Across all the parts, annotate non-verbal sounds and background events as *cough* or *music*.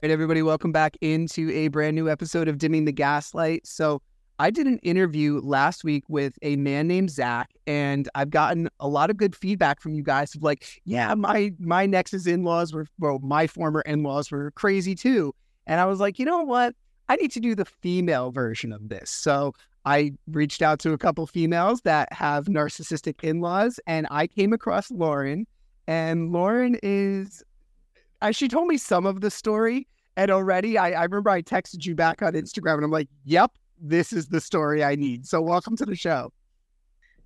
right, everybody, welcome back into a brand new episode of Dimming the Gaslight. So, I did an interview last week with a man named Zach, and I've gotten a lot of good feedback from you guys of like, yeah, my my Nexus in-laws were well, my former in-laws were crazy too. And I was like, you know what? I need to do the female version of this. So I reached out to a couple females that have narcissistic in-laws, and I came across Lauren. And Lauren is I, she told me some of the story, and already I, I remember I texted you back on Instagram, and I'm like, "Yep, this is the story I need." So welcome to the show.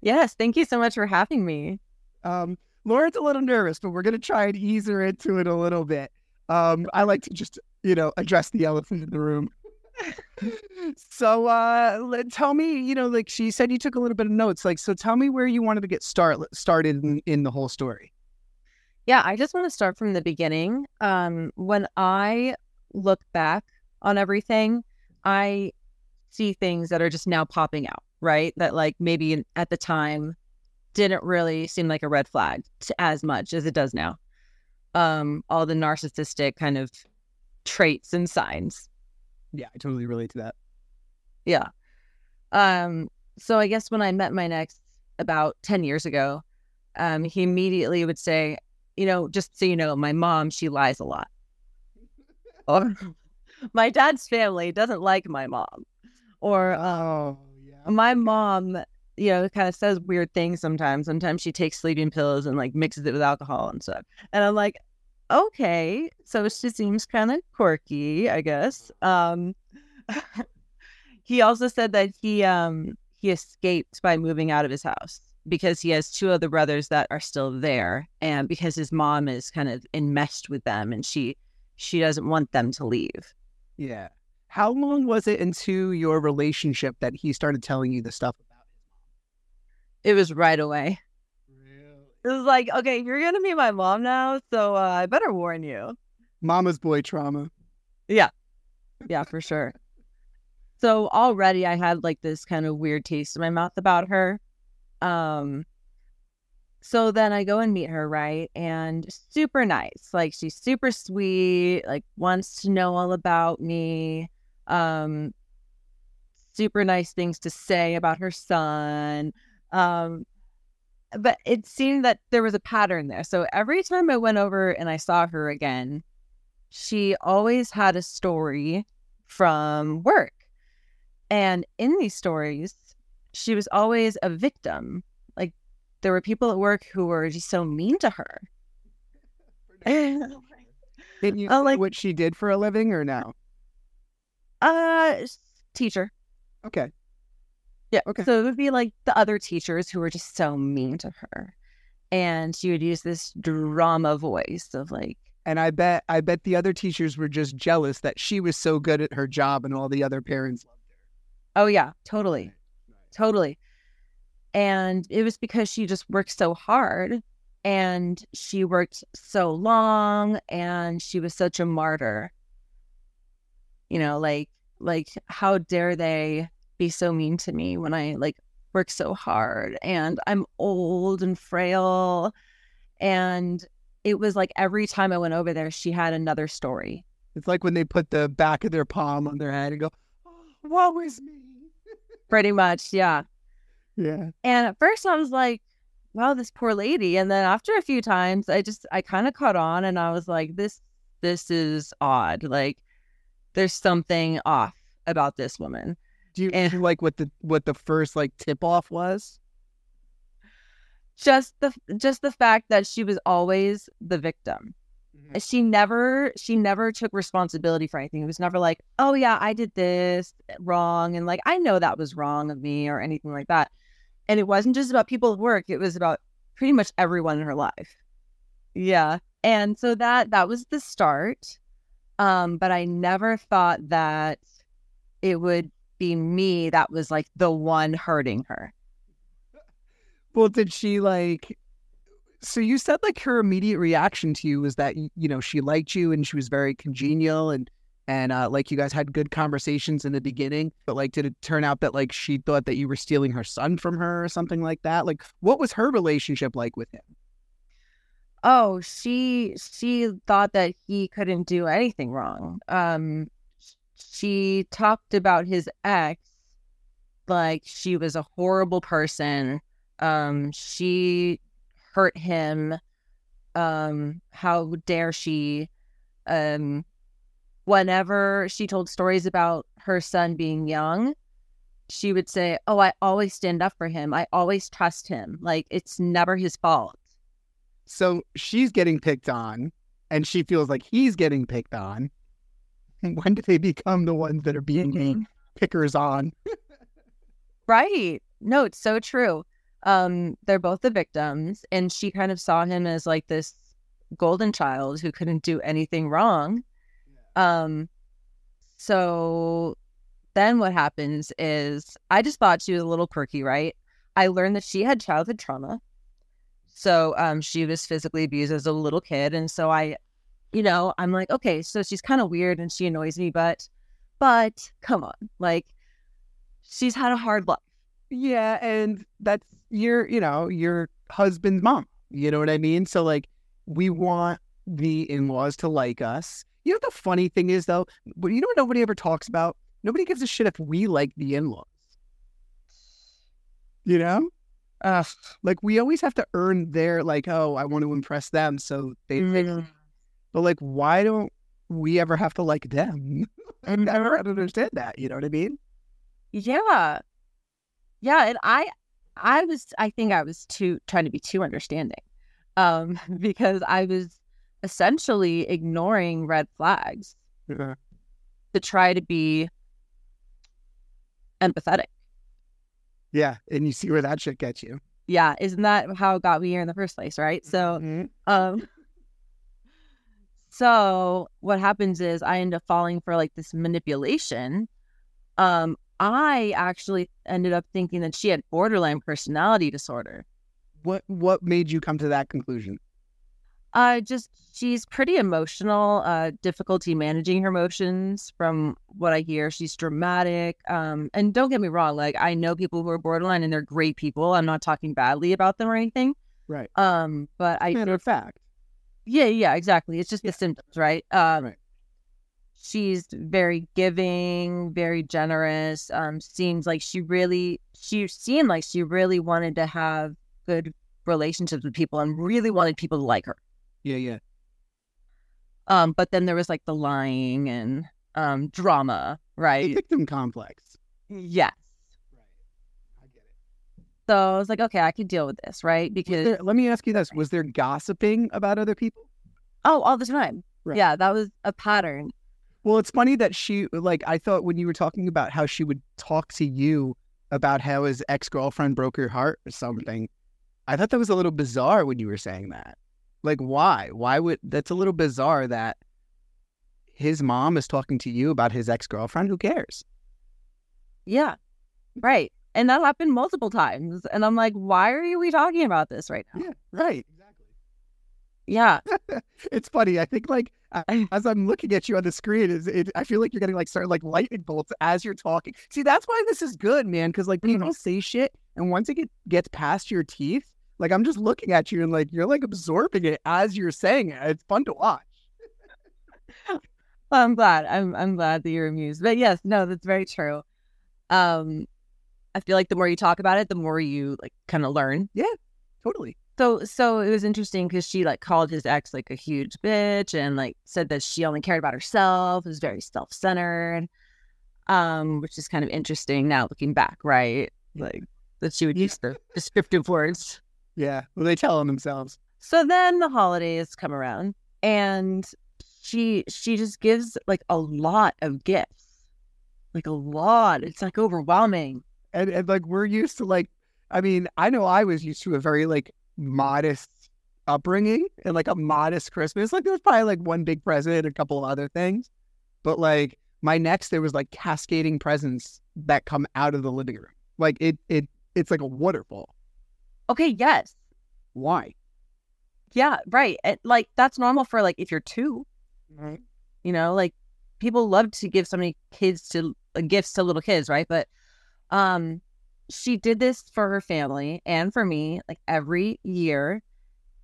Yes, thank you so much for having me. Um, Lauren's a little nervous, but we're gonna try and ease her into it a little bit. Um, I like to just you know address the elephant in the room. *laughs* so uh let, tell me you know like she said you took a little bit of notes like so tell me where you wanted to get start started in, in the whole story Yeah, I just want to start from the beginning. Um, when I look back on everything, I see things that are just now popping out, right? That like maybe at the time didn't really seem like a red flag to as much as it does now. Um, all the narcissistic kind of traits and signs. yeah i totally relate to that Yeah. Um, so I guess when I met my next about 10 years ago, um, he immediately would say, you know, just so you know, my mom, she lies a lot. Or *laughs* my dad's family doesn't like my mom. Or um, oh yeah my mom, you know, kind of says weird things sometimes. Sometimes she takes sleeping pills and like mixes it with alcohol and stuff. And I'm like, okay, so she seems kind of quirky, I guess. Um, *laughs* he also said that he um he escaped by moving out of his house because he has two other brothers that are still there, and because his mom is kind of enmeshed with them, and she she doesn't want them to leave. Yeah. How long was it into your relationship that he started telling you the stuff about his mom? It was right away. mom? It was like, okay, you're gonna be my mom now, so uh, I better warn you. Mama's boy trauma. Yeah. Yeah, for sure. So already I had like this kind of weird taste in my mouth about her. Um so then I go and meet her, right? And super nice. Like she's super sweet, like wants to know all about me. Um super nice things to say about her son. Um but it seemed that there was a pattern there. So every time I went over and I saw her again, she always had a story from work. And in these stories, she was always a victim. Like there were people at work who were just so mean to her. *laughs* Did you *laughs* Oh, like- what she did for a living or no? uh teacher. Okay. Yeah. Okay. So it would be like the other teachers who were just so mean to her. And she would use this drama voice of like, And I bet I bet the other teachers were just jealous that she was so good at her job and all the other parents loved her. oh yeah, totally. Totally. And it was because she just worked so hard and she worked so long and she was such a martyr. You know, like like how dare they be so mean to me when I like work so hard and I'm old and frail and it was like every time I went over there she had another story. It's like when they put the back of their palm on their head and go, oh, "Woe is me." Pretty much, yeah. Yeah. And at first I was like, wow, this poor lady. And then after a few times, I just I kind of caught on and I was like, this this is odd. Like there's something off about this woman. Do you And- know, like what the what the first like tip off was? Just the just the fact that she was always the victim. She never she never took responsibility for anything. It was never like, "Oh yeah, I did this wrong," and like I know that was wrong of me or anything like that. And it wasn't just about people at work; it was about pretty much everyone in her life. Yeah, and so that that was the start. Um, but I never thought that it would be me that was like the one hurting her. *laughs* Well, did she like? So you said like her immediate reaction to you was that you know she liked you and she was very congenial and and uh, like you guys had good conversations in the beginning. But like, did it turn out that like she thought that you were stealing her son from her or something like that? Like, what was her relationship like with him? oh she she thought that he couldn't do anything wrong um she talked about his ex like she was a horrible person um she hurt him um how dare she um whenever she told stories about her son being young she would say oh i always stand up for him i always trust him like it's never his fault So she's getting picked on, and she feels like he's getting picked on. When do they become the ones that are being pickers on? *laughs* Right. No, it's so true. Um, they're both the victims, and she kind of saw him as like this golden child who couldn't do anything wrong. Um, so then what happens is I just thought she was a little quirky, right? I learned that she had childhood trauma. So um she was physically abused as a little kid. And so I, you know, I'm like, okay, so she's kind of weird and she annoys me, but but come on, like she's had a hard life. Yeah, and that's your, you know, your husband's mom. You know what I mean? So like, we want the in-laws to like us. You know what the funny thing is though? But you know what nobody ever talks about? Nobody gives a shit if we like the in-laws. You know? Uh, like we always have to earn their like, oh, I want to impress them, so they. Mm. But like, why don't we ever have to like them? *laughs* I never understand that. You know what I mean? Yeah. Yeah, and I I was I think I was too trying to be too understanding. Um *laughs* because I was essentially ignoring red flags Yeah. to try to be empathetic. Yeah, and you see where that shit gets you. Yeah, isn't that how it got me here in the first place, right? So Mhm. Um, so what happens is I end up falling for like this manipulation. Um, I actually ended up thinking that she had borderline personality disorder. what what made you come to that conclusion? Uh, just she's pretty emotional, uh, difficulty managing her emotions from what I hear. She's dramatic. Um, and don't get me wrong, like I know people who are borderline and they're great people. I'm not talking badly about them or anything. Right. Um, but I Matter of fact. Yeah, yeah, exactly. It's just Yeah. the symptoms, right? Um, Right. She's very giving, very generous. Um, seems like she really, she seemed like she really wanted to have good relationships with people and really wanted people to like her. Yeah, yeah. Um, but then there was like the lying and um drama, A right? victim complex. Yes. Right. I get it. So I was like, okay, I can deal with this, right? Because there- let me ask you this: Was there gossiping about other people? oh, all the time. Right. Yeah, that was a pattern. Well, it's funny that she like I thought when you were talking about how she would talk to you about how his ex girlfriend broke her heart or something. I thought that was a little bizarre when you were saying that. Like, why? Why would that's a little bizarre that his mom is talking to you about his ex girlfriend? Who cares? Yeah. Right. And that happened multiple times. And I'm like, why are we talking about this right now? Yeah, right. Yeah. *laughs* It's funny. I think like as I'm looking at you on the screen, is it, I feel like you're getting like certain like lightning bolts as you're talking. See, that's why this is good, man. Because like people say shit, and once it get, gets past your teeth, like I'm just looking at you and like you're like absorbing it as you're saying it. It's fun to watch. Well, *laughs* I'm glad. I'm I'm glad that you're amused. But yes, no, that's very true. Um I feel like the more you talk about it, the more you like kind of learn. Yeah, totally. So so it was interesting because she like called his ex like a huge bitch and like said that she only cared about herself, was very self centered. Um, which is kind of interesting now looking back, right? Like that she would use the descriptive words. Yeah. Well, they tell on themselves. So then the holidays come around and she she just gives like a lot of gifts. Like a lot. It's like overwhelming. And, and like we're used to like, I mean, I know I was used to a very like modest upbringing and like a modest Christmas. Like there was probably like one big present, a couple of other things. But like my next, there was like cascading presents that come out of the living room. Like it it it's like a waterfall. Okay, yes. Why? Yeah, right. It, like that's normal for like if you're two, Right. you know, like people love to give so many kids to uh, gifts to little kids, right? But um she did this for her family and for me like every year.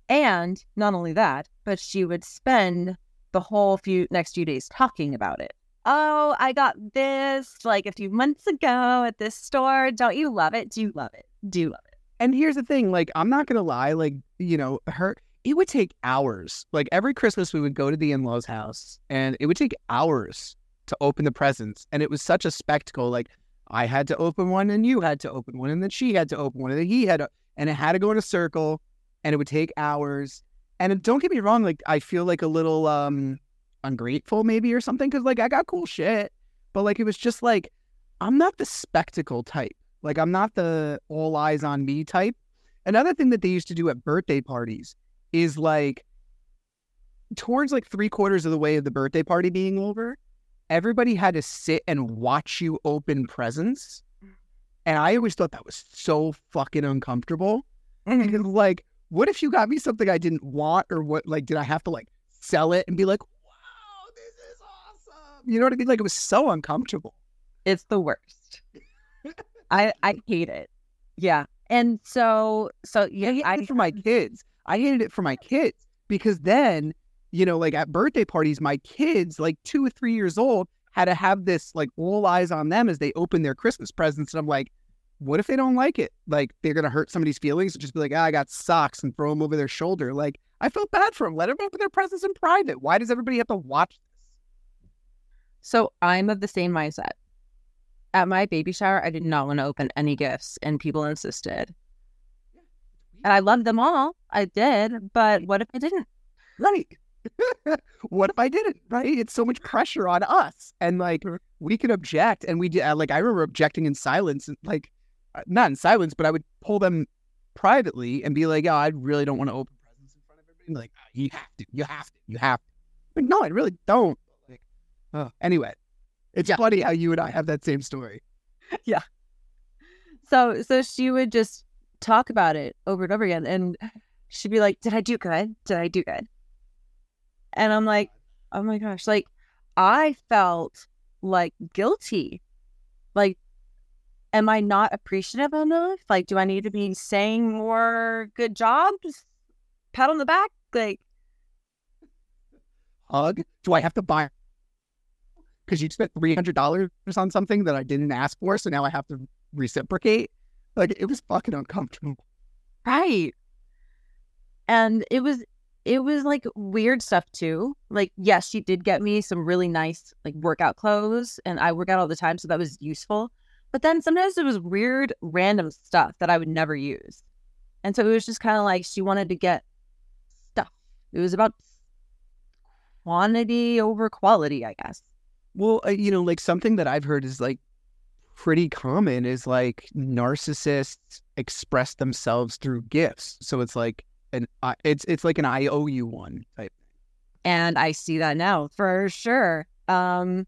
And not only that, but she would spend the whole few next few days talking about it. Oh, I got this like a few months ago at this store. Don't you love it? Do you love it? Do you love it? And here's the thing, like I'm not gonna lie, like you know, her it would take hours. Like every Christmas, we would go to the in-laws' house, and it would take hours to open the presents, and it was such a spectacle. Like I had to open one, and you had to open one, and then she had to open one, and then he had to, and it had to go in a circle, and it would take hours. And don't get me wrong, like I feel like a little um ungrateful maybe or something because like I got cool shit, but like it was just like I'm not the spectacle type. Like I'm not the all eyes on me type. Another thing that they used to do at birthday parties is like towards like three quarters of the way of the birthday party being over, everybody had to sit and watch you open presents. And I always thought that was so fucking uncomfortable. Mm-hmm. Because like, what if you got me something I didn't want, or what? Like, did I have to like sell it and be like, "Wow, this is awesome"? You know what I mean? Like, it was so uncomfortable. It's the worst. I I hate it. Yeah. And so so yeah, I hated I it for my kids. I hated it for my kids because then, you know, like at birthday parties, my kids, like two or three years old, had to have this like all eyes on them as they open their Christmas presents. And I'm like, what if they don't like it? Like they're gonna hurt somebody's feelings and just be like, ah, I got socks and throw them over their shoulder. Like I felt bad for them. Let them open their presents in private. Why does everybody have to watch this? so I'm of the same mindset. At my baby shower, I did not want to open any gifts and people insisted. And I loved them all. I did, but what if I didn't? Right. *laughs* what if I didn't? Right? It's so much pressure on us, and like we can object, and we did. Like I remember objecting in silence, and like uh, not in silence, but I would pull them privately and be like, "Oh, I really don't want to open presents in front of everybody." And like, "Ah, you have to, you have to, you have to. But no, I really don't. Like, oh, anyway, it's Yeah. funny how you and I have that same story. *laughs* Yeah. So so she would just talk about it over and over again and she'd be like, Did I do good? Did I do good? And I'm like, Oh my gosh, like I felt like guilty. Like, am I not appreciative enough? Like, do I need to be saying more good jobs? Pat on the back? Like, *laughs* Hug? Do I have to buy? Because you spent three hundred dollars on something that I didn't ask for, so now I have to reciprocate. Like it was fucking uncomfortable. Right. And it was it was like weird stuff too. Like yes, she did get me some really nice like workout clothes and I work out all the time so that was useful. But then sometimes it was weird random stuff that I would never use. And so it was just kind of like she wanted to get stuff. It was about quantity over quality, I guess. Well, uh, you know, like something that I've heard is like pretty common is like narcissists express themselves through gifts. So it's like an I it's it's like an I owe you one type. and I see that now for sure. Um,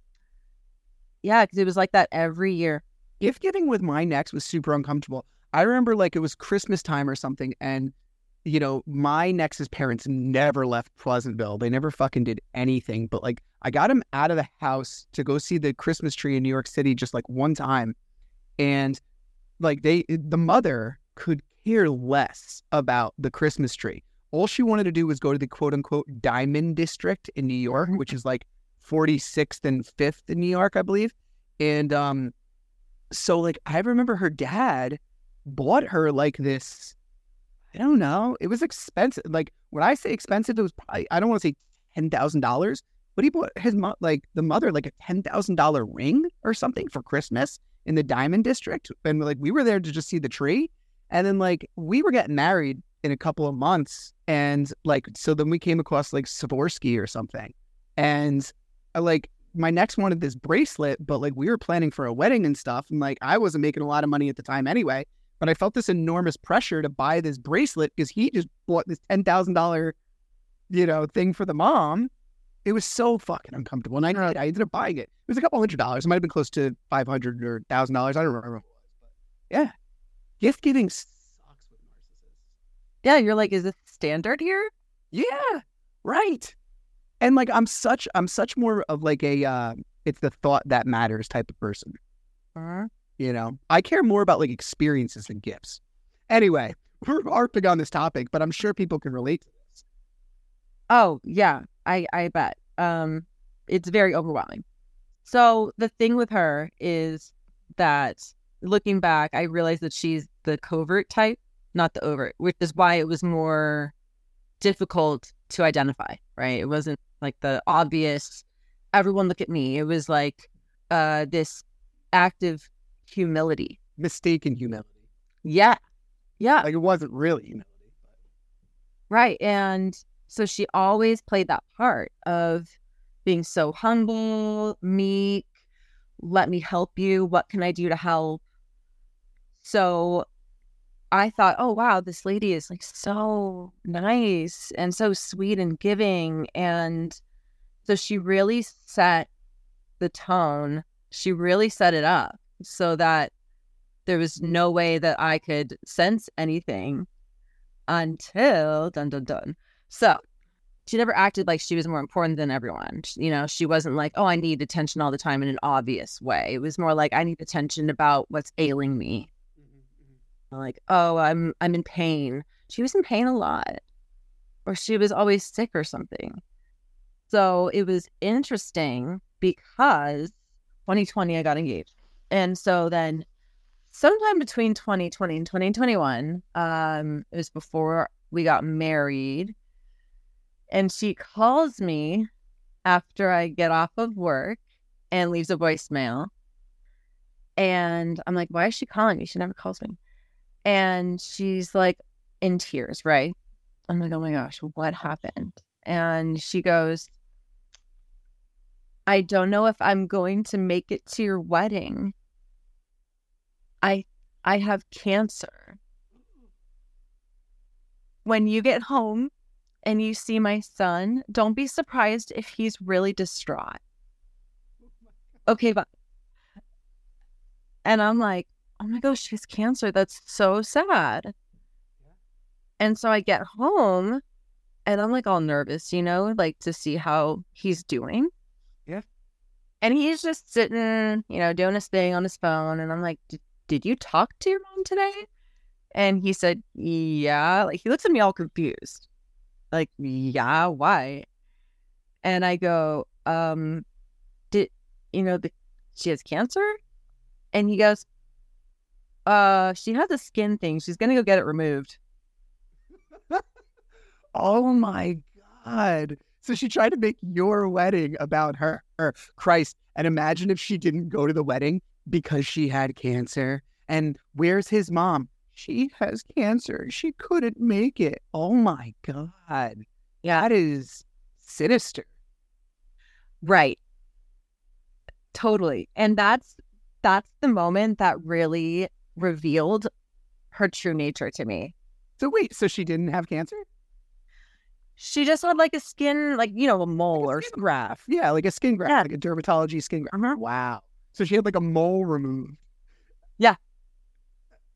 yeah, because it was like that every year. Gift giving with my next was super uncomfortable. I remember like it was Christmas time or something, and you know, my Nex's parents never left Pleasantville. They never fucking did anything. But like, I got him out of the house to go see the Christmas tree in New York City just like one time. And like, they, the mother could care less about the Christmas tree. All she wanted to do was go to the quote unquote diamond district in New York, which is like 46th and 5th in New York, I believe. And, um, so like, I remember her dad bought her like this I don't know. It was expensive. Like when I say expensive, it was probably I don't want to say ten thousand dollars, but he bought his mo- like the mother like a ten thousand dollar ring or something for Christmas in the Diamond District, and like we were there to just see the tree, and then like we were getting married in a couple of months, and like so then we came across like Swarovski or something, and I like my next wanted this bracelet, but like we were planning for a wedding and stuff, and like I wasn't making a lot of money at the time anyway. But I felt this enormous pressure to buy this bracelet because he just bought this ten thousand dollar, you know, thing for the mom. It was so fucking uncomfortable, and I I ended up buying it. It was a couple hundred dollars. It might have been close to five hundred or thousand dollars. I don't remember. Yeah, gift giving sucks with narcissists. Yeah, you're like, is this standard here? Yeah, right. And like I'm such I'm such more of like a uh, it's the thought that matters type of person. Uh-huh. You know, I care more about like experiences than gifts. Anyway, *laughs* we're harping on this topic, but I'm sure people can relate to this. Oh yeah, I I bet. Um, it's very overwhelming. So the thing with her is that looking back, I realized that she's the covert type, not the overt, which is why it was more difficult to identify. Right? It wasn't like the obvious. Everyone look at me. It was like uh this active humility. Mistaken humility. Yeah, yeah. Like it wasn't really humility. Right. And so she always played that part of being so humble, meek, let me help you. What can I do to help? So I thought, oh, wow, this lady is like so nice and so sweet and giving. And so she really set the tone. She really set it up so that there was no way that I could sense anything until dun dun dun. So she never acted like she was more important than everyone. You know, she wasn't like, oh, I need attention all the time in an obvious way. It was more like I need attention about what's ailing me. Like, oh, I'm I'm in pain. She was in pain a lot. Or she was always sick or something. So it was interesting because 2020 I got engaged. And so then sometime between 2020 and 2021, um, it was before we got married. And she calls me after I get off of work and leaves a voicemail. And I'm like, why is she calling me? She never calls me. And she's like in tears, right? I'm like, oh my gosh, what happened? And she goes, I don't know if I'm going to make it to your wedding. I I have cancer. When you get home and you see my son, don't be surprised if he's really distraught. Okay, but and I'm like, oh my gosh, she has cancer. That's so sad. And so I get home and I'm like all nervous, you know, like to see how he's doing. Yeah. And he's just sitting, you know, doing his thing on his phone. And I'm like, did you talk to your mom today? And he said, yeah. Like he looks at me all confused. Like, yeah, why? And I go, um, did, you know, the, she has cancer? And he goes, uh, she has a skin thing. She's gonna go get it removed. *laughs* oh my god! So she tried to make your wedding about her. Christ! And imagine if she didn't go to the wedding because she had cancer. And where's his mom? She has cancer. She couldn't make it. Oh my god! Yeah. That is sinister. Right. Totally. And that's that's the moment that really revealed her true nature to me. So wait, so she didn't have cancer? She just had like a skin, like you know, a mole or skin graft. Yeah, like a skin graft, Yeah. like a dermatology skin graft. Uh-huh. Wow. So she had like a mole removed. Yeah.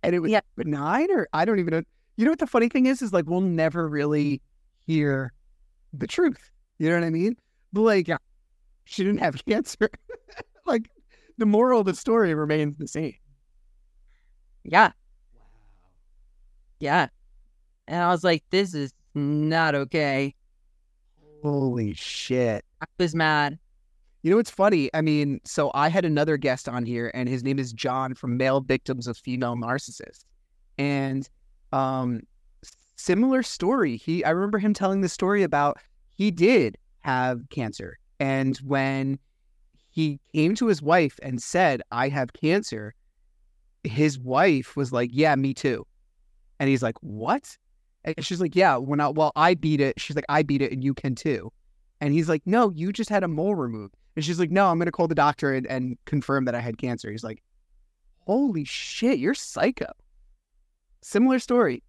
And it was Yeah. benign or I don't even know. You know what the funny thing is? Is like we'll never really hear the truth. You know what I mean? But like she didn't have *laughs* cancer. like the moral of the story remains the same. Yeah, yeah. And I was like, this is not okay. Holy shit. I was mad. You know what's funny? I mean, so I had another guest on here, and his name is John from Male Victims of Female Narcissists. And um, similar story. He I remember him telling the story about he did have cancer. And when he came to his wife and said, I have cancer, his wife was like, Yeah, me too. And he's like, What? And she's like, Yeah, when I well, I beat it. She's like, I beat it and you can too. And he's like, No, you just had a mole removed. And she's like, No, I'm gonna call the doctor and, and confirm that I had cancer. He's like, Holy shit, you're psycho. Similar story.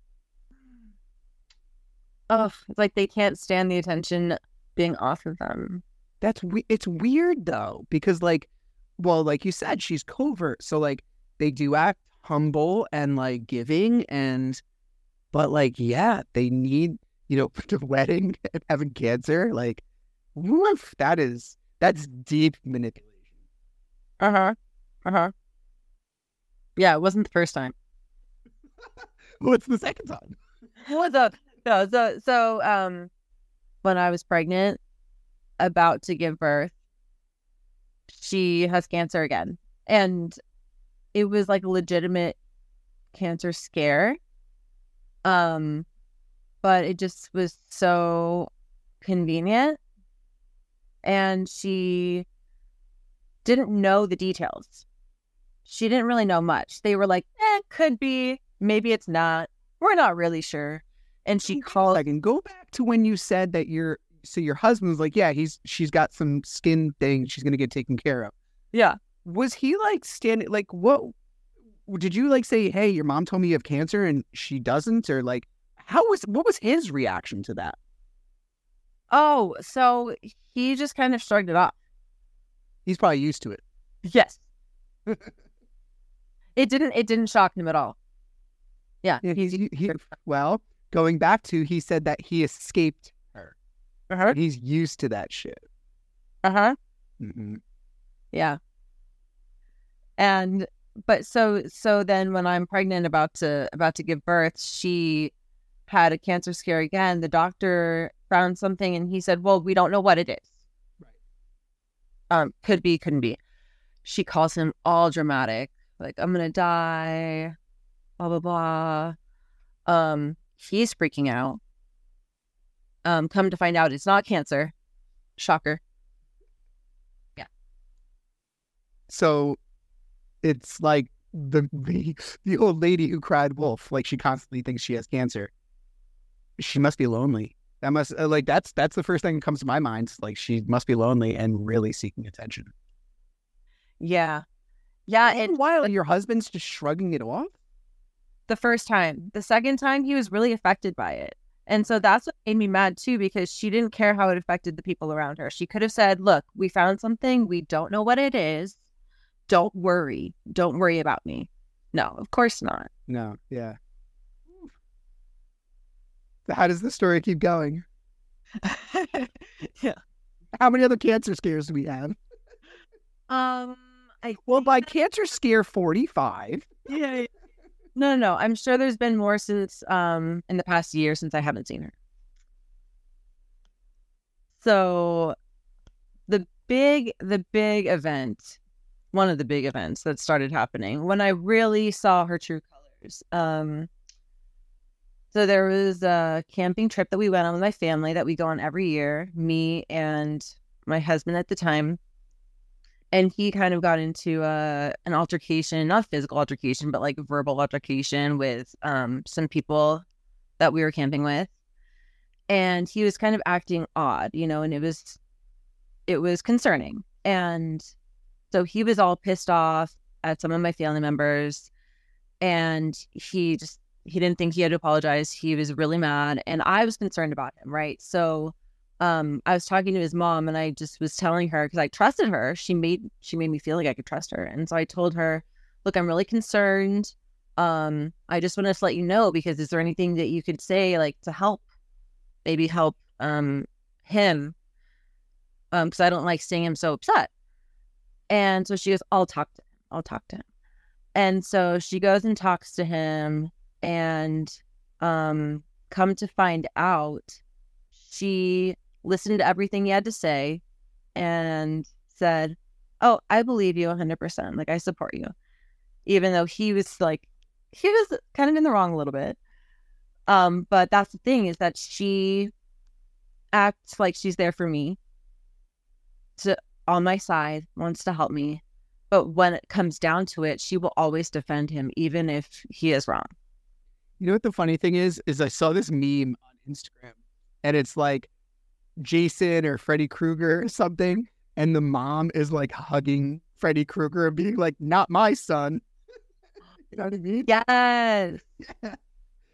Oh, it's like they can't stand the attention being off of them. That's we- it's weird though because like, well, like you said, she's covert, so like they do act humble and like giving and, but like yeah, they need you know *laughs* the wedding and having cancer like, woof, that is that's deep manipulation. Uh huh. Uh huh. Yeah, it wasn't the first time. *laughs* What's the second time? What's up? No, so so um, when I was pregnant, about to give birth, she has cancer again, and it was like a legitimate cancer scare. Um, but it just was so convenient, and she didn't know the details. She didn't really know much. They were like, "Eh, could be, maybe it's not. We're not really sure." And she called. second. Go back to when you said that your so your husband's like, yeah, he's she's got some skin thing she's gonna get taken care of. Yeah. Was he like standing like what? Did you like say, hey, your mom told me you have cancer and she doesn't, or like how was what was his reaction to that? Oh, so he just kind of shrugged it off. He's probably used to it. Yes. it didn't it didn't shock him at all. Yeah. Yeah, he's he, he, well, going back to he said that he escaped her. uh-huh. He's used to that shit. Uh-huh. hmm Yeah. And but so so then when I'm pregnant about to about to give birth, she had a cancer scare again. The doctor found something and he said, "Well, we don't know what it is." Right. Um could be, couldn't be. She calls him all dramatic, like I'm going to die, blah blah blah. Um he's freaking out. Um come to find out it's not cancer. Shocker. Yeah. So it's like the, the *laughs* the old lady who cried wolf. Like she constantly thinks she has cancer. She must be lonely. That must uh, like that's that's the first thing that comes to my mind. Like she must be lonely and really seeking attention. Yeah. Yeah, And and while your husband's just shrugging it off. the first time. The second time, he was really affected by it. And so that's what made me mad too, because she didn't care how it affected the people around her. She could have said, Look, we found something. We don't know what it is. Don't worry. Don't worry about me. No, of course not. No, yeah. How does the story keep going? *laughs* yeah. How many other cancer scares do we have? Um, I, Well, by cancer scare forty-five. yeah. No, no, no. I'm sure there's been more since, um, in the past year since I haven't seen her. So the big, the big event, one of the big events that started happening when I really saw her true colors. Um, so there was a camping trip that we went on with my family that we go on every year, me and my husband at the time. And he kind of got into uh, an altercation, not physical altercation, but like verbal altercation with um, some people that we were camping with. And he was kind of acting odd, you know, and it was it was concerning. And so he was all pissed off at some of my family members and he just he didn't think he had to apologize. He was really mad and I was concerned about him, right? So um I was talking to his mom and I just was telling her cuz I trusted her. She made she made me feel like I could trust her. And so I told her, "Look, I'm really concerned. Um I just wanted to let you know because is there anything that you could say like to help maybe help um him um because I don't like seeing him so upset." And so she goes, I'll talk to him. I'll talk to him. And so she goes and talks to him and um come to find out she listened to everything he had to say and said, "Oh, I believe you 100%. Like I support you." Even though he was like he was kind of in the wrong a little bit. Um, but that's the thing is that she acts like she's there for me, to on my side, wants to help me. But when it comes down to it, she will always defend him, even if he is wrong. You know what the funny thing is? Is I saw this meme on Instagram and it's like Jason or Freddy Krueger or something. And the mom is like hugging Freddy Krueger and being like, not my son. *laughs* you know what I mean? Yes. *laughs*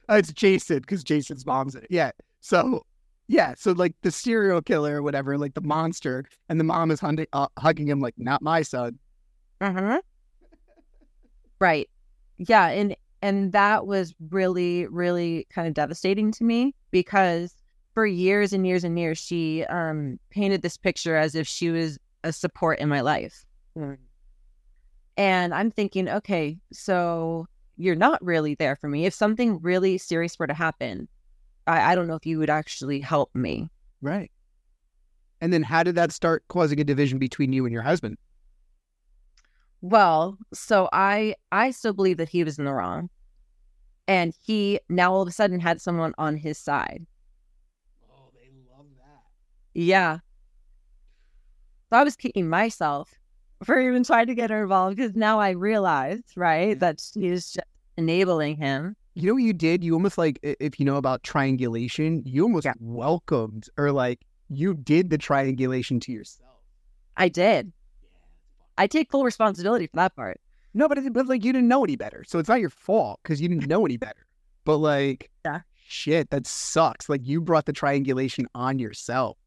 Uh, it's Jason because Jason's mom's in it. Yeah. So, yeah. So, like the serial killer or whatever, like the monster, and the mom is hunting, uh, hugging him like, not my son. Uh-huh. *laughs* Right. Yeah, and and that was really really kind of devastating to me because for years and years and years she um painted this picture as if she was a support in my life. And I'm thinking, okay, so you're not really there for me. If something really serious were to happen, I, I don't know if you would actually help me. Right. And then how did that start causing a division between you and your husband? Well, so I I still believe that he was in the wrong. And he now all of a sudden had someone on his side. Oh, they love that. Yeah. So I was kicking myself for even trying to get her involved because now I realized, right, that she's just enabling him. You know what you did? You almost like, if you know about triangulation, you almost Yeah. welcomed or like you did the triangulation to yourself. I did. I take full responsibility for that part. No, but, it, but like you didn't know any better. So it's not your fault because you didn't know any better. But like, Yeah. shit, that sucks. Like you brought the triangulation on yourself.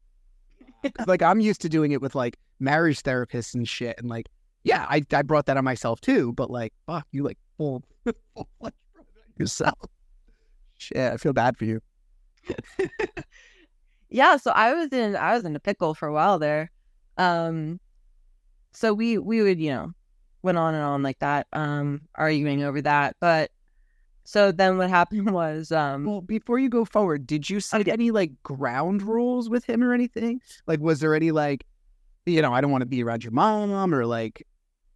*laughs* like I'm used to doing it with like marriage therapists and shit. And like, yeah, I, I brought that on myself too. But like, fuck, you like *laughs* full, full fledged brought it on yourself. *laughs* Shit, I feel bad for you. *laughs* Yeah, so I was in I was in a pickle for a while there. Um so we we would, you know, went on and on like that, um, arguing over that. But so then what happened *laughs* was um Well, before you go forward, did you set any like ground rules with him or anything? Like, was there any like, you know, I don't want to be around your mom or like,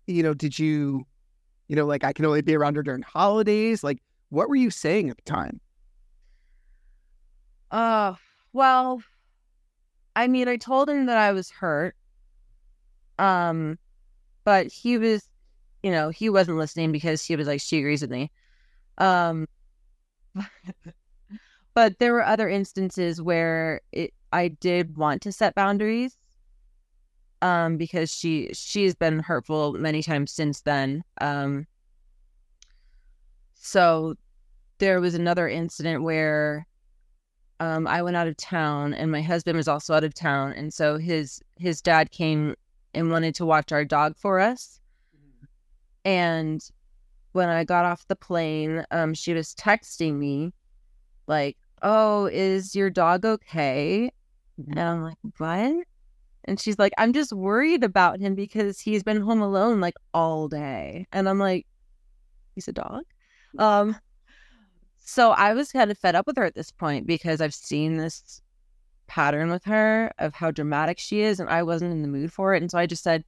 you know, did you, you know, like I can only be around her during holidays? Like, what were you saying at the time? uh well I mean I told him that I was hurt. Um but he was you know, he wasn't listening because he was like, she agrees with me. Um *laughs* but there were other instances where it I did want to set boundaries. Um, because she she's been hurtful many times since then. Um so there was another incident where um I went out of town and my husband was also out of town and so his his dad came and wanted to watch our dog for us. And when I got off the plane, um, she was texting me, like, "Oh, is your dog okay?" And I'm like, "What?" And she's like, "I'm just worried about him because he's been home alone like all day." And I'm like, "He's a dog." Um, so I was kind of fed up with her at this point because I've seen this pattern with her of how dramatic she is, and I wasn't in the mood for it. And so I just said,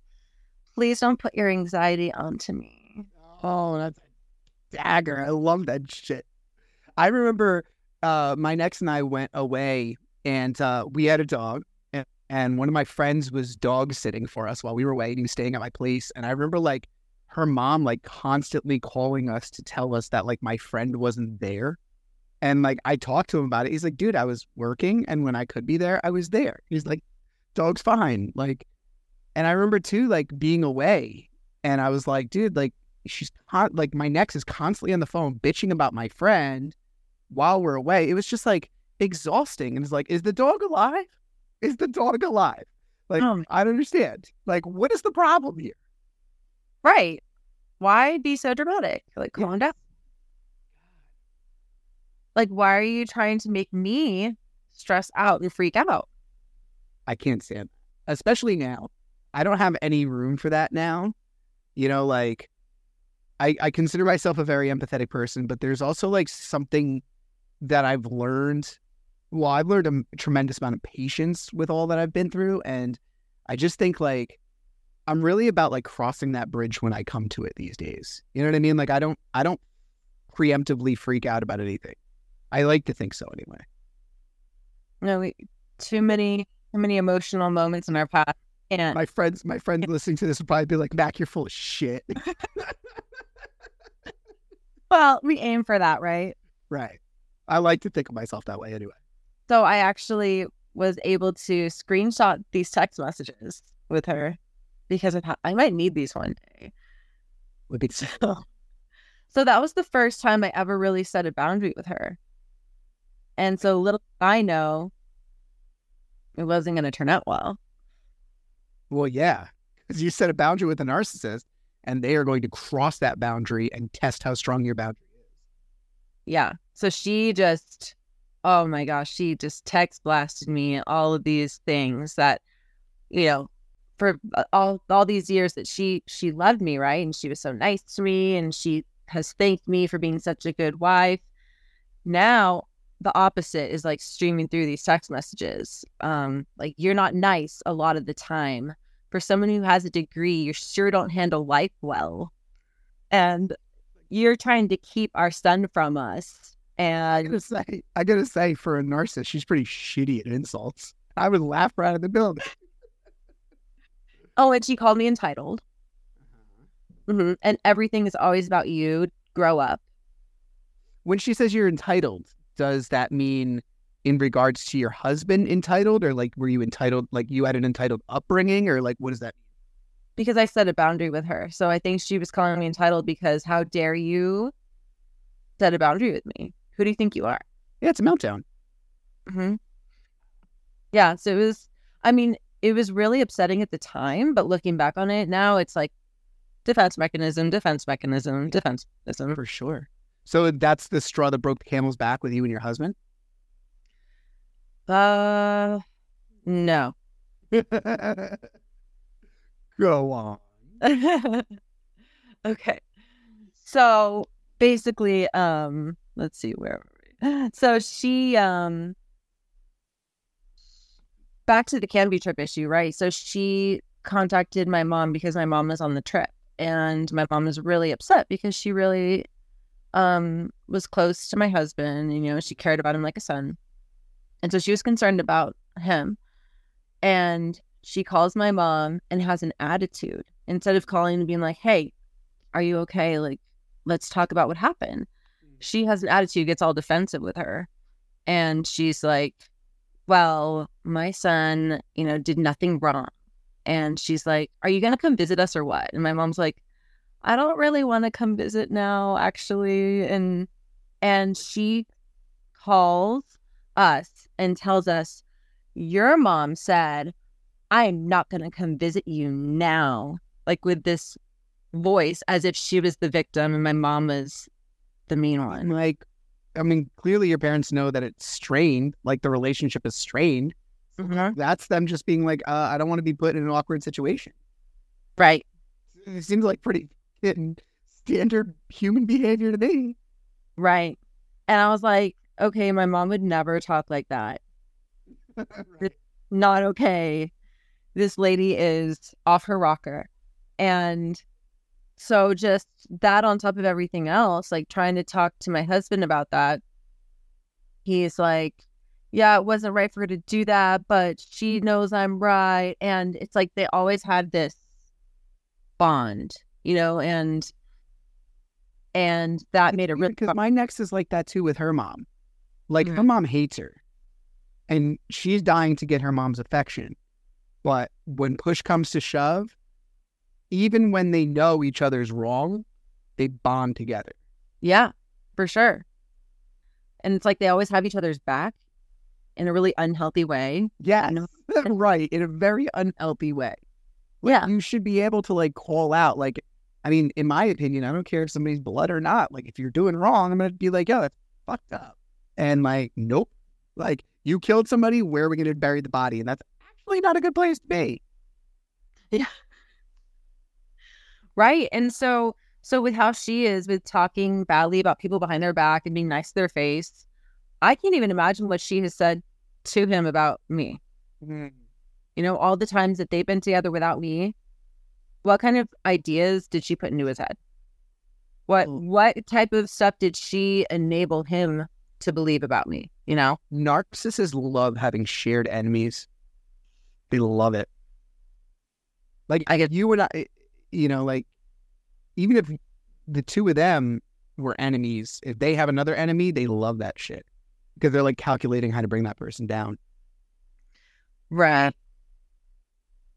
"Please don't put your anxiety onto me." Oh, that's a dagger. I love that shit. I remember uh, my ex and I went away and uh, we had a dog. And, and one of my friends was dog sitting for us while we were away. He was staying at my place. And I remember like her mom like constantly calling us to tell us that like my friend wasn't there. And like I talked to him about it. He's like, dude, I was working and when I could be there, I was there. He's like, dog's fine. Like, and I remember too, like being away. And I was like, dude, like she's con- like my next is constantly on the phone bitching about my friend while we're away. It was just like exhausting. And it's like, is the dog alive? Is the dog alive? Like, Oh I don't understand. Like, what is the problem here? Right. Why be so dramatic? Like, calm down. Like, why are you trying to make me stress out and freak out? I can't stand, that. especially now. I don't have any room for that now. You know, like I, I consider myself a very empathetic person, but there's also like something that I've learned. Well, I've learned a tremendous amount of patience with all that I've been through. And I just think like I'm really about like crossing that bridge when I come to it these days. You know what I mean? Like I don't, I don't preemptively freak out about anything. I like to think so anyway. No, we too many too many emotional moments in our past. And My friends, my friends listening to this would probably be like, Mac, you're full of shit. *laughs* well, we aim for that, right? right. I like to think of myself that way anyway. So I actually was able to screenshot these text messages with her because I thought I might need these one day. Would be *laughs* So, so that was the first time I ever really set a boundary with her. And so little I know it wasn't going to turn out well. well, yeah. Because you set a boundary with a narcissist and they are going to cross that boundary and test how strong your boundary is. Yeah. So she just, oh my gosh, she just text blasted me all of these things that, you know, for uh, all all these years that she she loved me, right? And she was so nice to me, and she has thanked me for being such a good wife. Now the opposite is like streaming through these text messages. Um, like you're not nice a lot of the time. For someone who has a degree, you sure don't handle life well. And you're trying to keep our son from us. I And gotta say, I gotta say, for a narcissist, she's pretty shitty at insults. I would laugh right in the building. Oh, and she called me entitled. hmm And everything is always about you. Grow up. When she says you're entitled, does that mean in regards to your husband entitled, or like were you entitled, like you had an entitled upbringing, or like what does that? because I set a boundary with her. So I think she was calling me entitled because how dare you set a boundary with me? Who do you think you are? Yeah, it's a meltdown. Mm-hmm. Yeah. So it was, I mean, it was really upsetting at the time, but looking back on it now, it's like defense mechanism, defense mechanism, defense mechanism. For sure. So that's the straw that broke the camel's back with you and your husband? Uh, no. *laughs* Go on. *laughs* okay. So basically, um, let's see where? *laughs* So she um back to the Canby trip issue, right? So she contacted my mom because my mom was on the trip and my mom was really upset because she really um was close to my husband, you know, she cared about him like a son. And so she was concerned about him. And she calls my mom and has an attitude instead of calling and being like, "Hey, are you okay? Like, let's talk about what happened." She has an attitude, gets all defensive with her, and she's like, "Well, my son, you know, did nothing wrong," and she's like, "Are you gonna come visit us or what?" And my mom's like, "I don't really want to come visit now, actually," and and she calls us and tells us, "Your mom said." I'm not going to come visit you now. Like with this voice as if she was the victim and my mom was the mean one. like, I mean, clearly your parents know that it's strained, like the relationship is strained. Mhm. That's them just being like, uh, I don't want to be put in an awkward situation. Right. It seems like pretty standard human behavior to me. Right. And I was like, okay, my mom would never talk like that. *laughs* Not okay. This lady is off her rocker. And so just that on top of everything else, like trying to talk to my husband about that, he's like, yeah, it wasn't right for her to do that, but she mm-hmm. knows I'm right. And it's like they always had this bond, you know, and and that made it really because my next is like that too with her mom. Like her mm-hmm. mom hates her, and she's dying to get her mom's affection. But when push comes to shove, even when they know each other's wrong, they bond together. Yeah, for sure. And it's like they always have each other's back in a really unhealthy way. Yeah, *laughs* right. In a very unhealthy way. Like, Yeah. you should be able to like call out. Like, I mean, in my opinion, I don't care if somebody's blood or not. Like, if you're doing wrong, I'm gonna be like, yo, that's fucked up. And like, nope. Like, you killed somebody. Where are we gonna bury the body? And that's actually not a good place to be. Yeah. Right. And so so with how she is with talking badly about people behind their back and being nice to their face, I can't even imagine what she has said to him about me. You know, all the times that they've been together without me, what kind of ideas did she put into his head? What Mm. what type of stuff did she enable him to believe about me, you know? Narcissists love having shared enemies. They love it. Like I guess you and I, you know, like even if the two of them were enemies, if they have another enemy, they love that shit because they're like calculating how to bring that person down. Right.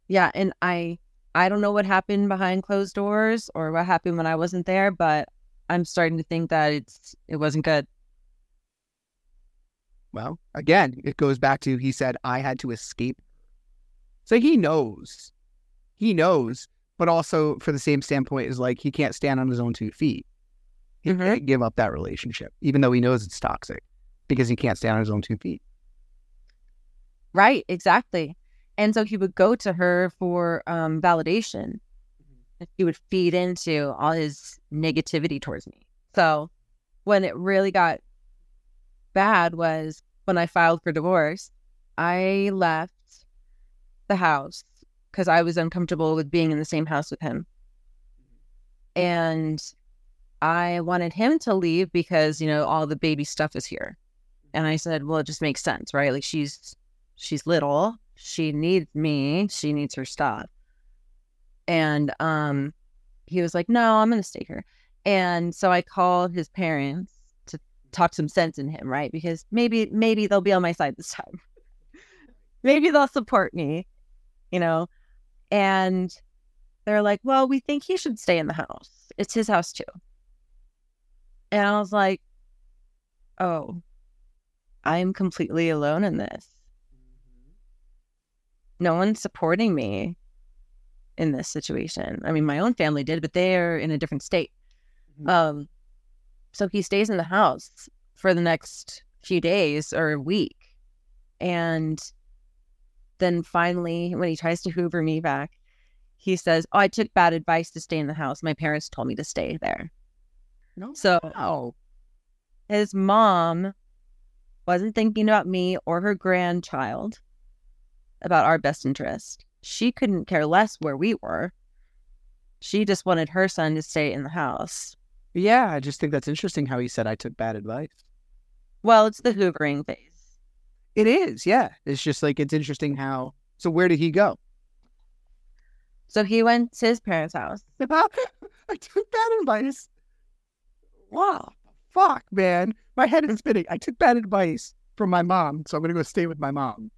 Yeah, and I I don't know what happened behind closed doors or what happened when I wasn't there, but I'm starting to think that it's it wasn't good. Well, again, it goes back to he said I had to escape. So he knows. He knows, but also for the same standpoint is like he can't stand on his own two feet. He Mhm. can't give up that relationship, even though he knows it's toxic, because he can't stand on his own two feet. Right, exactly. And so he would go to her for um validation. He would feed into all his negativity towards me. So when it really got bad was when I filed for divorce. I left the house because I was uncomfortable with being in the same house with him. And I wanted him to leave because, you know, all the baby stuff is here. And I said, well, it just makes sense, right? Like she's she's little, she needs me, she needs her stuff. And um he was like, "No, I'm going to stay here." And so I called his parents to talk some sense in him, right? Because maybe maybe they'll be on my side this *laughs* time. maybe they'll support me, you know. And they're like, "Well, we think he should stay in the house. It's his house too." And I was like, "Oh, I'm completely alone in this. No one's supporting me in this situation. I mean, my own family did, but they're in a different state. Mhm. Um, so he stays in the house for the next few days or a week. And then finally, when he tries to hoover me back, he says, Oh, I took bad advice to stay in the house. My parents told me to stay there. No. So Oh, his mom wasn't thinking about me or her grandchild about our best interest. She couldn't care less where we were. She just wanted her son to stay in the house. yeah. I just think that's interesting how he said I took bad advice. Well, it's the hoovering phase. It is, yeah. It's just like it's interesting how. So where did he go? So he went to his parents' house. *laughs* I took bad advice. Wow, fuck, man, my head is mm. spinning. I took bad advice from my mom, so I'm gonna go stay with my mom.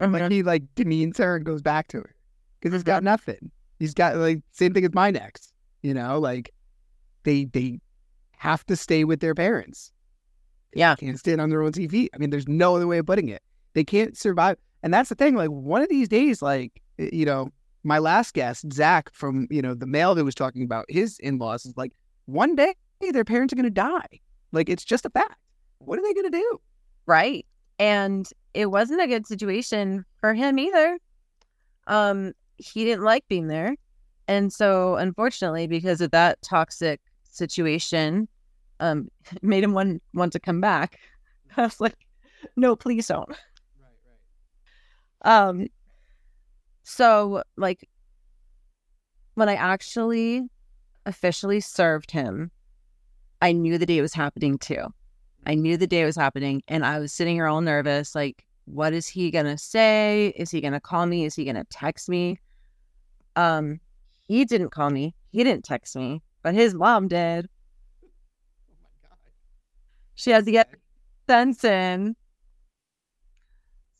And Like he like demeans her and goes back to her because he's got mm-hmm. nothing. He's got like same thing as my ex. You know, like they they have to stay with their parents. Yeah. can't stand on their own TV. I mean, there's no other way of putting it. They can't survive, and that's the thing. Like one of these days, like you know, my last guest, Zach from you know the male that was talking about his in laws is like one day their parents are gonna die. Like it's just a fact. What are they gonna do? Right. And it wasn't a good situation for him either. Um, he didn't like being there. And so unfortunately, because of that toxic situation, um, *laughs* made him want want to come back. *laughs* I was like, no, please don't. Right, right. Um so like when I actually officially served him, I knew the day it was happening too. I knew the day it was happening and I was sitting here all nervous like what is he going to say? Is he going to call me? Is he going to text me? Um he didn't call me. He didn't text me, but his mom did. Oh my god. She has to get sense in.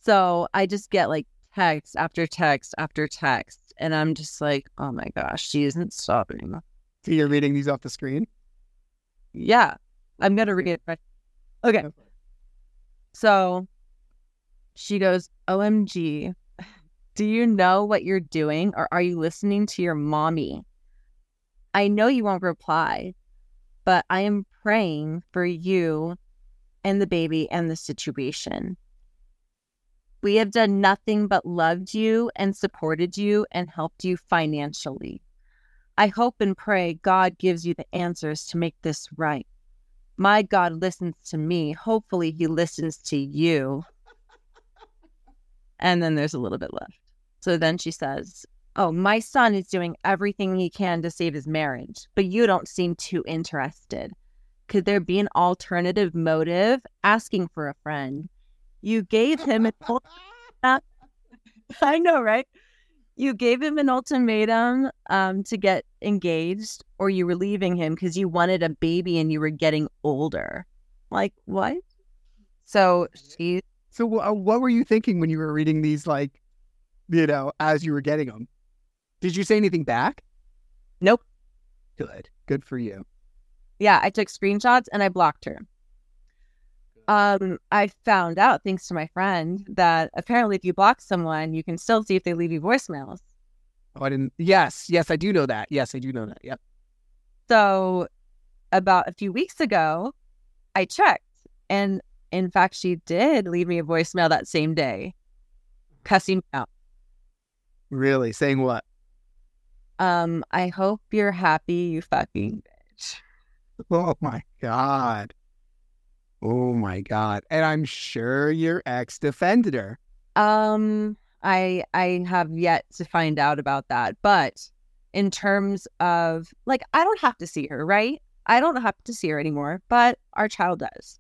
So I just get like text after text after text. And I'm just like, oh my gosh, she isn't stopping. So you're reading these off the screen? Yeah, I'm going to read it. Okay. So she goes, OMG, do you know what you're doing or are you listening to your mommy? I know you won't reply, but I am praying for you and the baby and the situation. We have done nothing but loved you and supported you and helped you financially. I hope and pray God gives you the answers to make this right. My God listens to me. Hopefully, He listens to you. And then there's a little bit left. So then she says, Oh, my son is doing everything he can to save his marriage, but you don't seem too interested. could there be an alternative motive asking for a friend? You gave him an *laughs* *laughs* I know, right? You gave him an ultimatum um, to get engaged, or you were leaving him because you wanted a baby and you were getting older. Like what? So she. So uh, what were you thinking when you were reading these? Like, you know, as you were getting them, did you say anything back? Nope. Good. Good for you. Yeah, I took screenshots and I blocked her. Um, I found out thanks to my friend that apparently if you block someone, you can still see if they leave you voicemails. Oh, I didn't. Yes, yes, I do know that. Yes, I do know that. Yep. So, about a few weeks ago, I checked, and in fact, she did leave me a voicemail that same day, cussing me out. Really? Saying what? Um, I hope you're happy, you fucking bitch. Oh my god. Oh my god. And I'm sure your ex defended her. Um, I I have yet to find out about that, but in terms of like I don't have to see her, right? I don't have to see her anymore, but our child does.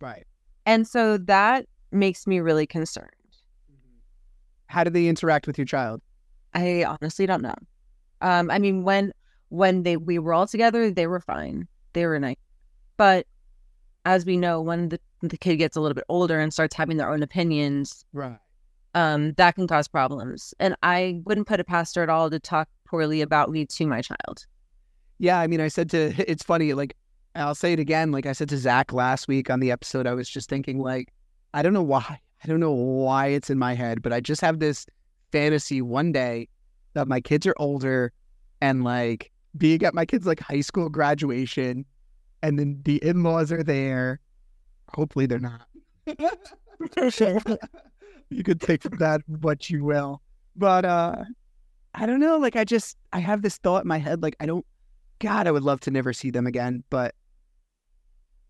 Right. And so that makes me really concerned. How do they interact with your child? I honestly don't know. Um, I mean, when when they we were all together, they were fine. They were nice. But as we know, when the the kid gets a little bit older and starts having their own opinions, Right. um, that can cause problems. And I wouldn't put it past her at all to talk poorly about me to my child. Yeah, I mean, I said to *laughs* it's funny, like I'll say it again, like I said to Zach last week on the episode, I was just thinking, like, I don't know why. I don't know why it's in my head, but I just have this fantasy one day that my kids are older and like being at my kids' like high school graduation and then the in laws are there. Hopefully they're not. *laughs* you could take from that what you will. But uh I don't know, like I just I have this thought in my head, like I don't God, I would love to never see them again. But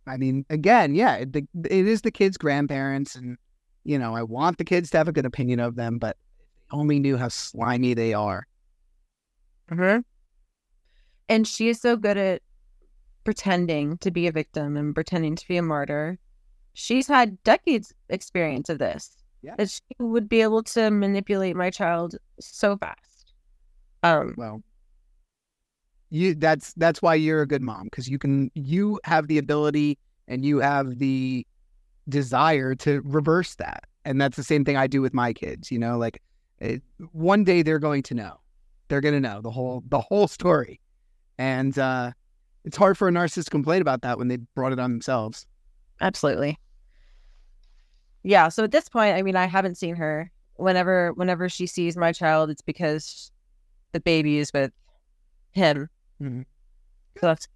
I mean, again, yeah, it, it is the kids' grandparents, and you know, I want the kids to have a good opinion of them, but if they only knew how slimy they are. Mm-hmm. And she is so good at pretending to be a victim and pretending to be a martyr. She's had decades experience of this. Yeah. That she would be able to manipulate my child so fast. Um, Well, you that's that's why you're a good mom because you can you have the ability and you have the desire to reverse that, and that's the same thing I do with my kids. You know, like it, one day they're going to know, they're going to know the whole the whole story, and uh, it's hard for a narcissist to complain about that when they brought it on themselves. absolutely. Yeah. So at this point, I mean, I haven't seen her. Whenever, whenever she sees my child, it's because the baby is with him. Mhm. So that's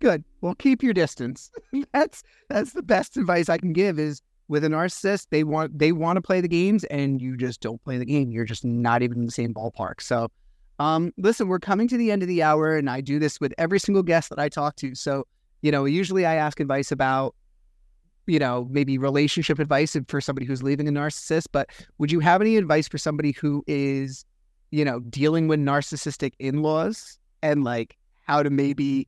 Good. Well, keep your distance. *laughs* that's that's the best advice I can give. Is with a narcissist, they want they want to play the games, and you just don't play the game. You're just not even in the same ballpark. So, um, listen, we're coming to the end of the hour, and I do this with every single guest that I talk to. So, you know, usually I ask advice about, you know, maybe relationship advice for somebody who's leaving a narcissist. But would you have any advice for somebody who is, you know, dealing with narcissistic in-laws and like how to maybe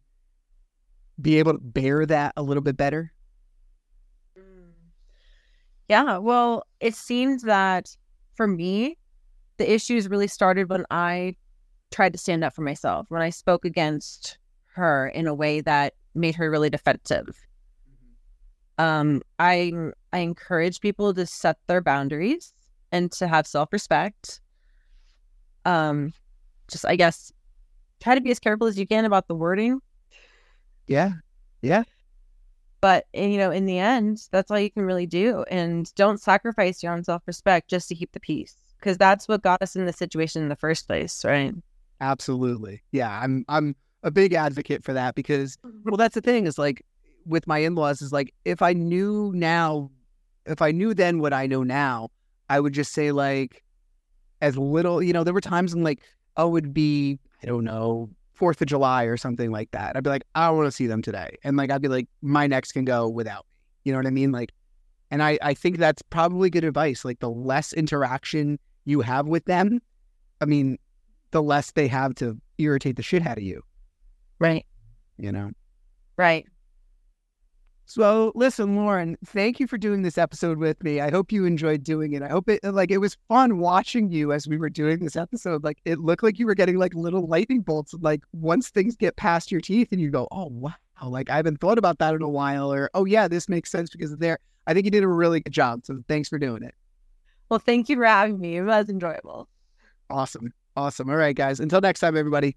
be able to bear that a little bit better? Yeah, well, it seems that for me, the issues really started when I tried to stand up for myself, when I spoke against her in a way that made her really defensive. Um, I I encourage people to set their boundaries and to have self-respect. Um, just I guess try to be as careful as you can about the wording, Yeah. Yeah. but you know, in the end, that's all you can really do. And don't sacrifice your own self respect just to keep the peace, because that's what got us in the situation in the first place, right? Absolutely. Yeah. I'm I'm a big advocate for that because mm-hmm. well that's the thing is like with my in-laws is like if I knew now if I knew then what I know now, I would just say like as little, you know, there were times when like oh it would be, I don't know, Fourth of July or something like that. I'd be like, I don't want to see them today. And like I'd be like, my next can go without me. You know what I mean? Like and I, I think that's probably good advice. Like the less interaction you have with them, I mean, the less they have to irritate the shit out of you, Right. you know? Right. So listen, Lauren, thank you for doing this episode with me. I hope you enjoyed doing it. I hope it like it was fun watching you as we were doing this episode. Like it looked like you were getting like little lightning bolts. Like once things get past your teeth and you go, oh wow, like I haven't thought about that in a while, or oh yeah, this makes sense because of there. I think you did a really good job. So thanks for doing it. Well, thank you for having me. It was enjoyable. Awesome. Awesome. All right, guys. Until next time, everybody.